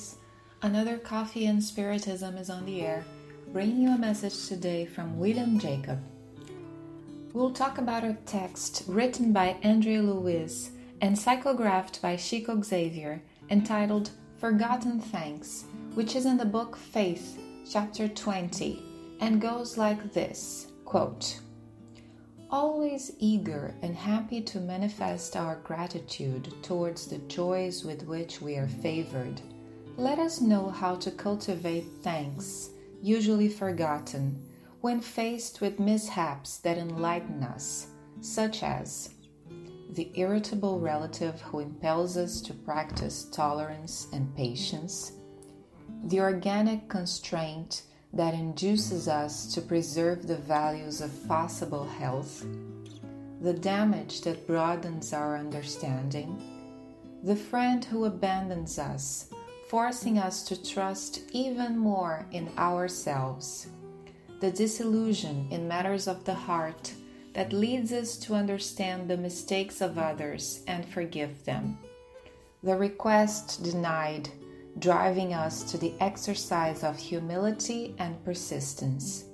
Guys. Another Coffee and Spiritism is on the air, bringing you a message today from William Jacob. We'll talk about a text written by Andre Luiz and psychographed by Chico Xavier entitled Forgotten Thanks, which is in the book Faith, chapter 20, and goes like this quote, Always eager and happy to manifest our gratitude towards the joys with which we are favored, let us know how to cultivate thanks, usually forgotten, when faced with mishaps that enlighten us, such as the irritable relative who impels us to practice tolerance and patience, the organic constraint that induces us to preserve the values of possible health, the damage that broadens our understanding, the friend who abandons us, forcing us to trust even more in ourselves, the disillusion in matters of the heart that leads us to understand the mistakes of others and forgive them, the request denied driving us to the exercise of humility and persistence.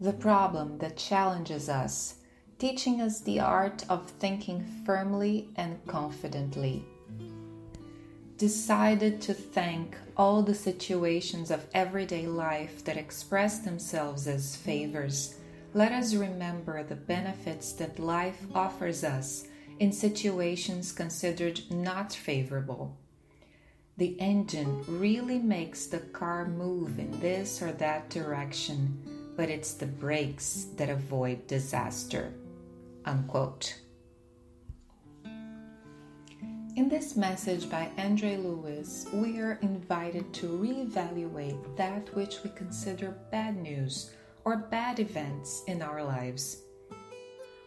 The problem that challenges us, teaching us the art of thinking firmly and confidently. Decided to thank all the situations of everyday life that express themselves as favors, let us remember the benefits that life offers us in situations considered not favorable the engine really makes the car move in this or that direction, but it's the brakes that avoid disaster. Unquote. In this message by Andre Luiz, we are invited to reevaluate that which we consider bad news or bad events in our lives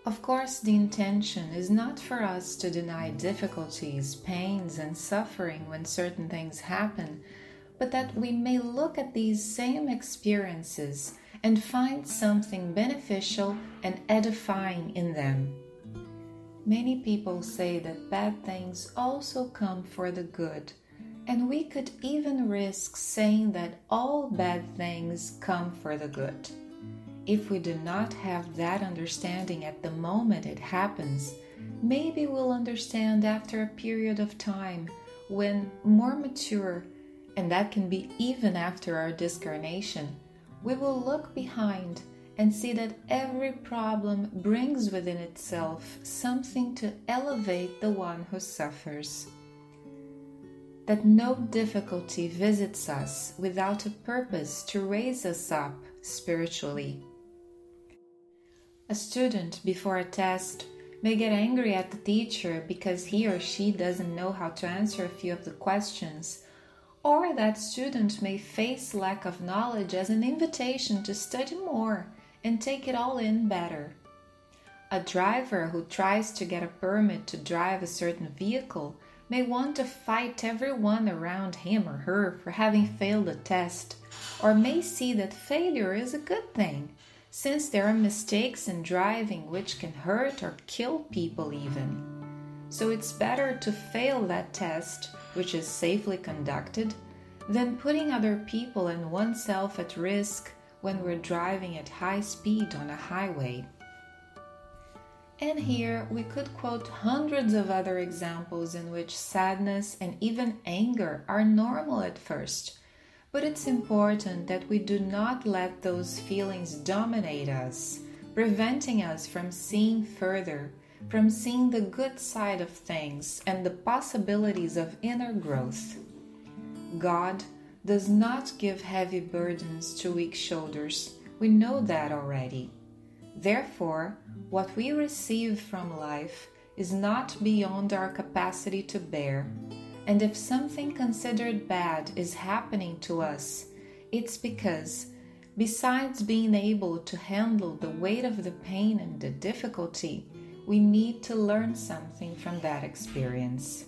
of course, the intention is not for us to deny difficulties, pains, and suffering when certain things happen, but that we may look at these same experiences and find something beneficial and edifying in them. Many people say that bad things also come for the good, and we could even risk saying that all bad things come for the good. If we do not have that understanding at the moment it happens, maybe we'll understand after a period of time when more mature, and that can be even after our discarnation, we will look behind and see that every problem brings within itself something to elevate the one who suffers. That no difficulty visits us without a purpose to raise us up spiritually. A student before a test may get angry at the teacher because he or she doesn't know how to answer a few of the questions, or that student may face lack of knowledge as an invitation to study more and take it all in better. A driver who tries to get a permit to drive a certain vehicle may want to fight everyone around him or her for having failed a test, or may see that failure is a good thing since there are mistakes in driving which can hurt or kill people, even. So it's better to fail that test, which is safely conducted, than putting other people and oneself at risk when we're driving at high speed on a highway. And here we could quote hundreds of other examples in which sadness and even anger are normal at first but it's important that we do not let those feelings dominate us, preventing us from seeing further, from seeing the good side of things and the possibilities of inner growth. God does not give heavy burdens to weak shoulders. We know that already. Therefore, what we receive from life is not beyond our capacity to bear and if something considered bad is happening to us, it's because, besides being able to handle the weight of the pain and the difficulty, we need to learn something from that experience.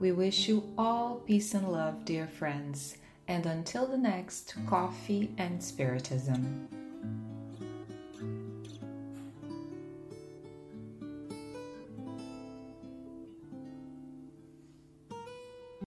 We wish you all peace and love, dear friends, and until the next Coffee and Spiritism.